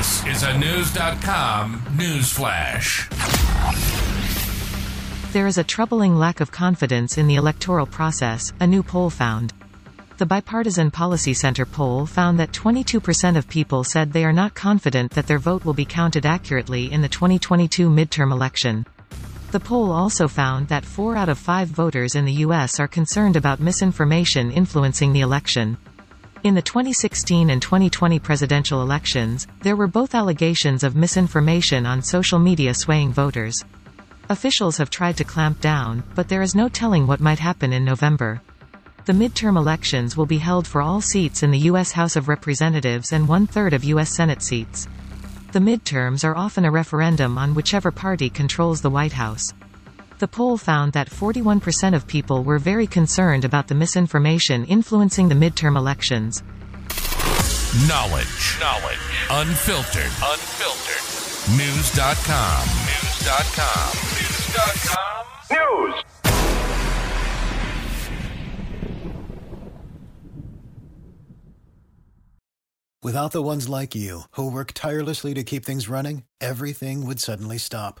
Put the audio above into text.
This is a Knewz.com. There is a troubling lack of confidence in the electoral process, a new poll found. The Bipartisan Policy Center poll found that 22% of people said they are not confident that their vote will be counted accurately in the 2022 midterm election. The poll also found that 4 out of 5 voters in the U.S. are concerned about misinformation influencing the election. In the 2016 and 2020 presidential elections, there were both allegations of misinformation on social media swaying voters. Officials have tried to clamp down, but there is no telling what might happen in November. The midterm elections will be held for all seats in the U.S. House of Representatives and one-third of U.S. Senate seats. The midterms are often a referendum on whichever party controls the White House. The poll found that 41% of people were very concerned about the misinformation influencing the midterm elections. Knowledge. Knowledge. Unfiltered. Unfiltered. Knewz.com. Knewz.com. Knewz.com. Knewz. Without the ones like you, who work tirelessly to keep things running, everything would suddenly stop.